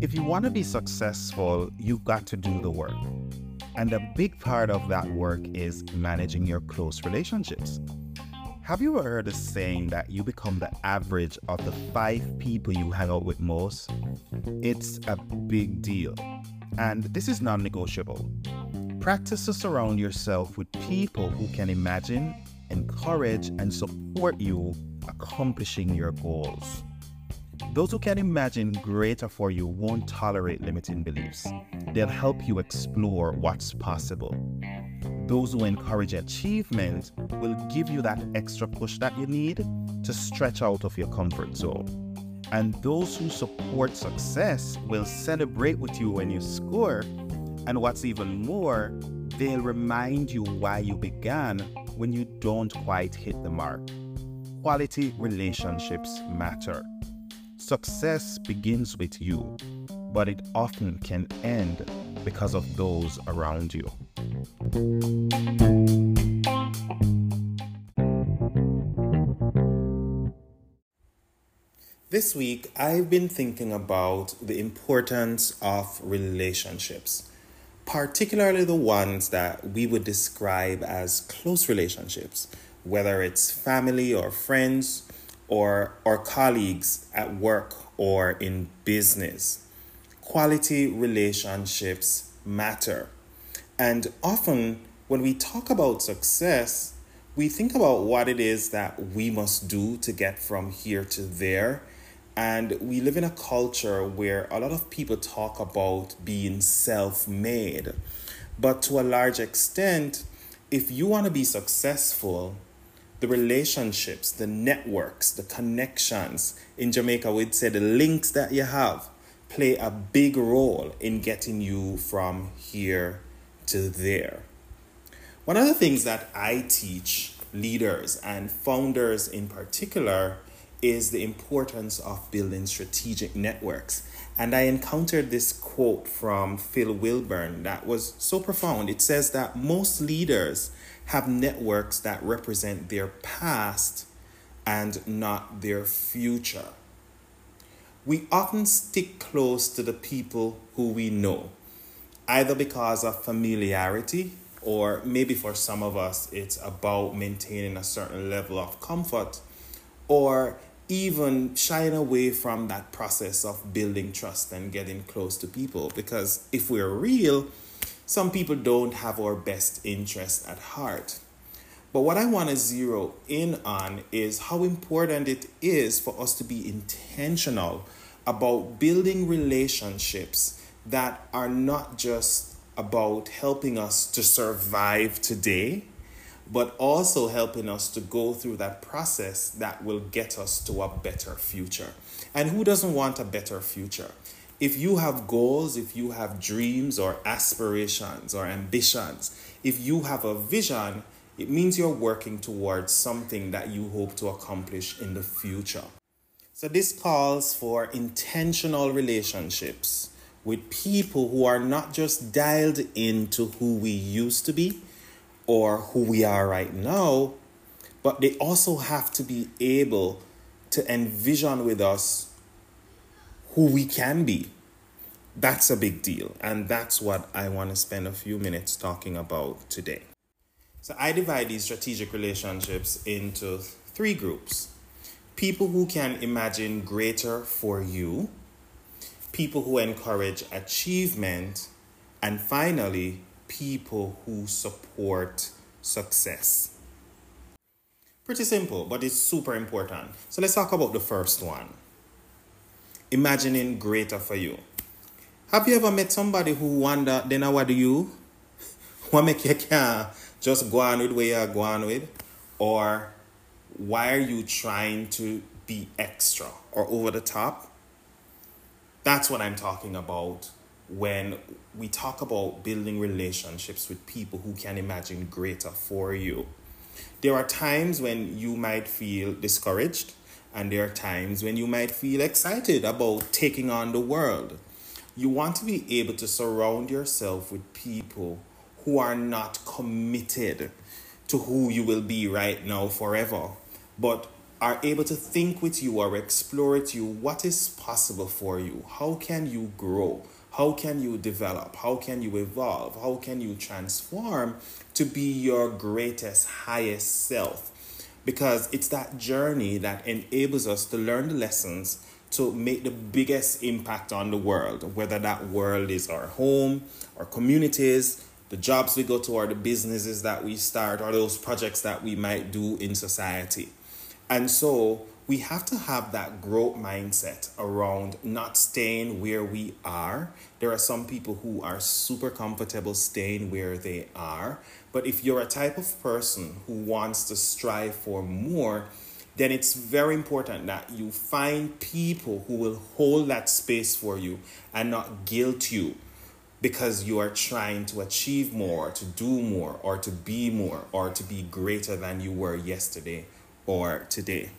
If you want to be successful, you've got to do the work. And a big part of that work is managing your close relationships. Have you ever heard a saying that you become the average of the five people you hang out with most? It's a big deal. And this is non negotiable. Practice to surround yourself with people who can imagine, encourage, and support you accomplishing your goals. Those who can imagine greater for you won't tolerate limiting beliefs. They'll help you explore what's possible. Those who encourage achievement will give you that extra push that you need to stretch out of your comfort zone. And those who support success will celebrate with you when you score. And what's even more, they'll remind you why you began when you don't quite hit the mark. Quality relationships matter. Success begins with you, but it often can end because of those around you. This week, I've been thinking about the importance of relationships, particularly the ones that we would describe as close relationships, whether it's family or friends or, or colleagues at work or in business. Quality relationships matter. And often, when we talk about success, we think about what it is that we must do to get from here to there. And we live in a culture where a lot of people talk about being self made. But to a large extent, if you want to be successful, the relationships, the networks, the connections. In Jamaica, we'd say the links that you have play a big role in getting you from here to there. One of the things that I teach leaders and founders in particular is the importance of building strategic networks. And I encountered this quote from Phil Willburn that was so profound. It says that most leaders have networks that represent their past and not their future. We often stick close to the people who we know, either because of familiarity or maybe for some of us it's about maintaining a certain level of comfort or even shying away from that process of building trust and getting close to people because if we're real some people don't have our best interest at heart. But what I want to zero in on is how important it is for us to be intentional about building relationships that are not just about helping us to survive today, but also helping us to go through that process that will get us to a better future. And who doesn't want a better future? if you have goals, if you have dreams or aspirations or ambitions, if you have a vision, it means you're working towards something that you hope to accomplish in the future. So, this calls for intentional relationships with people who are not just dialed into who we used to be or who we are right now, but they also have to be able to envision with us who we can be. That's a big deal. And that's what I want to spend a few minutes talking about today. So I divide these strategic relationships into three groups people who can imagine greater for you, people who encourage achievement, and finally, people who support success. Pretty simple, but it's super important. So let's talk about the first one imagining greater for you. Have you ever met somebody who wonder, then what do you? What make you can just go on with where you're going with? Or why are you trying to be extra or over the top? That's what I'm talking about when we talk about building relationships with people who can imagine greater for you. There are times when you might feel discouraged and there are times when you might feel excited about taking on the world. You want to be able to surround yourself with people who are not committed to who you will be right now forever, but are able to think with you or explore with you what is possible for you. How can you grow? How can you develop? How can you evolve? How can you transform to be your greatest, highest self? Because it's that journey that enables us to learn the lessons to make the biggest impact on the world, whether that world is our home, our communities, the jobs we go to, or the businesses that we start, or those projects that we might do in society. And so we have to have that growth mindset around not staying where we are. There are some people who are super comfortable staying where they are. But if you're a type of person who wants to strive for more, then it's very important that you find people who will hold that space for you and not guilt you because you are trying to achieve more, to do more, or to be more, or to be greater than you were yesterday or today.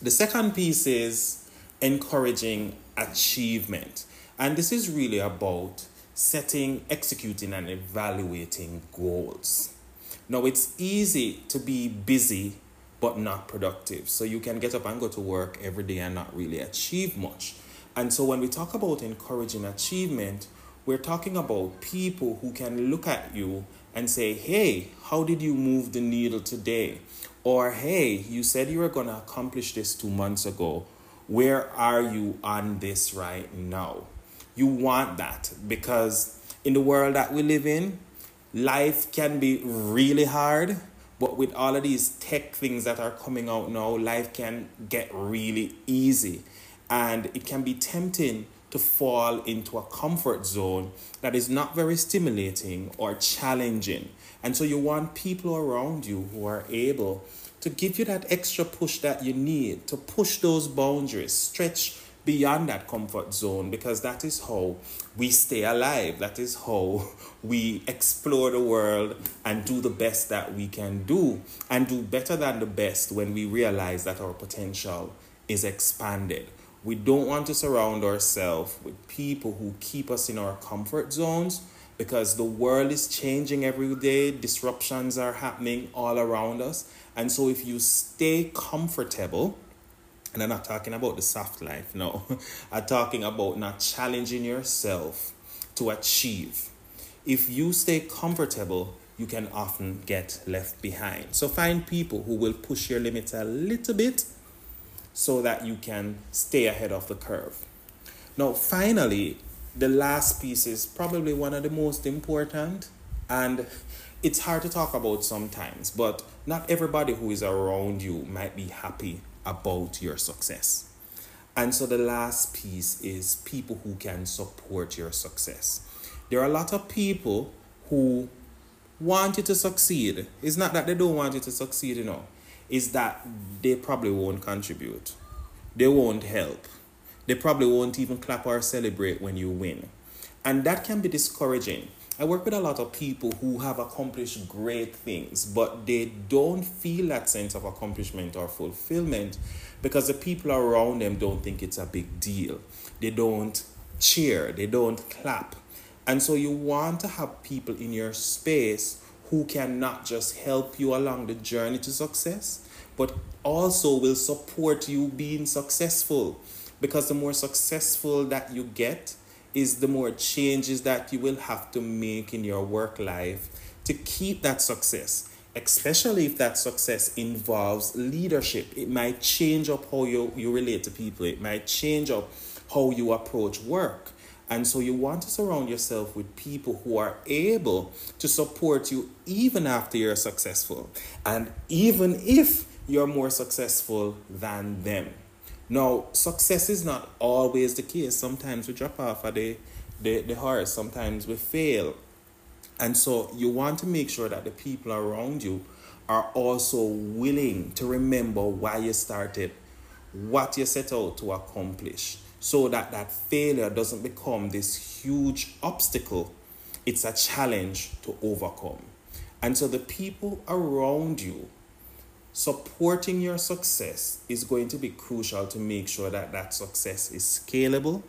The second piece is encouraging achievement. And this is really about setting, executing, and evaluating goals. Now, it's easy to be busy but not productive. So you can get up and go to work every day and not really achieve much. And so when we talk about encouraging achievement, we're talking about people who can look at you and say, hey, how did you move the needle today? Or, hey, you said you were going to accomplish this two months ago. Where are you on this right now? You want that because in the world that we live in, life can be really hard. But with all of these tech things that are coming out now, life can get really easy. And it can be tempting to fall into a comfort zone that is not very stimulating or challenging. And so you want people around you who are able to give you that extra push that you need to push those boundaries, stretch beyond that comfort zone because that is how we stay alive. That is how we explore the world and do the best that we can do and do better than the best when we realize that our potential is expanded. We don't want to surround ourselves with people who keep us in our comfort zones because the world is changing every day, disruptions are happening all around us. And so, if you stay comfortable, and I'm not talking about the soft life, no, I'm talking about not challenging yourself to achieve. If you stay comfortable, you can often get left behind. So, find people who will push your limits a little bit so that you can stay ahead of the curve. Now, finally, the last piece is probably one of the most important and it's hard to talk about sometimes but not everybody who is around you might be happy about your success. And so the last piece is people who can support your success. There are a lot of people who want you to succeed. It's not that they don't want you to succeed you know. It's that they probably won't contribute. They won't help they probably won't even clap or celebrate when you win. And that can be discouraging. I work with a lot of people who have accomplished great things, but they don't feel that sense of accomplishment or fulfillment because the people around them don't think it's a big deal. They don't cheer, they don't clap. And so you want to have people in your space who can not just help you along the journey to success, but also will support you being successful because the more successful that you get is the more changes that you will have to make in your work life to keep that success. Especially if that success involves leadership. It might change up how you, you relate to people. It might change up how you approach work. And so you want to surround yourself with people who are able to support you even after you're successful. And even if you're more successful than them now, success is not always the case. Sometimes we drop off of the, the, the horse, sometimes we fail. And so you want to make sure that the people around you are also willing to remember why you started, what you set out to accomplish, so that that failure doesn't become this huge obstacle. It's a challenge to overcome. And so the people around you supporting your success is going to be crucial to make sure that that success is scalable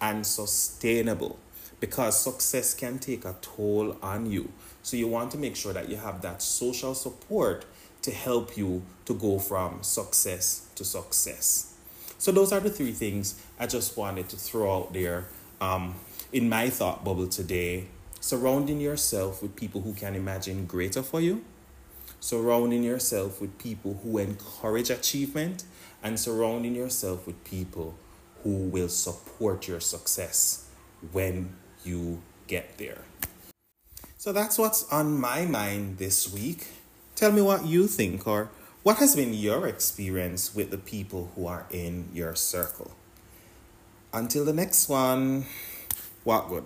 and sustainable because success can take a toll on you. So you want to make sure that you have that social support to help you to go from success to success. So, those are the three things I just wanted to throw out there um, in my thought bubble today. Surrounding yourself with people who can imagine greater for you, surrounding yourself with people who encourage achievement, and surrounding yourself with people who will support your success when you get there. So that's what's on my mind this week. Tell me what you think or what has been your experience with the people who are in your circle. Until the next one, walk good.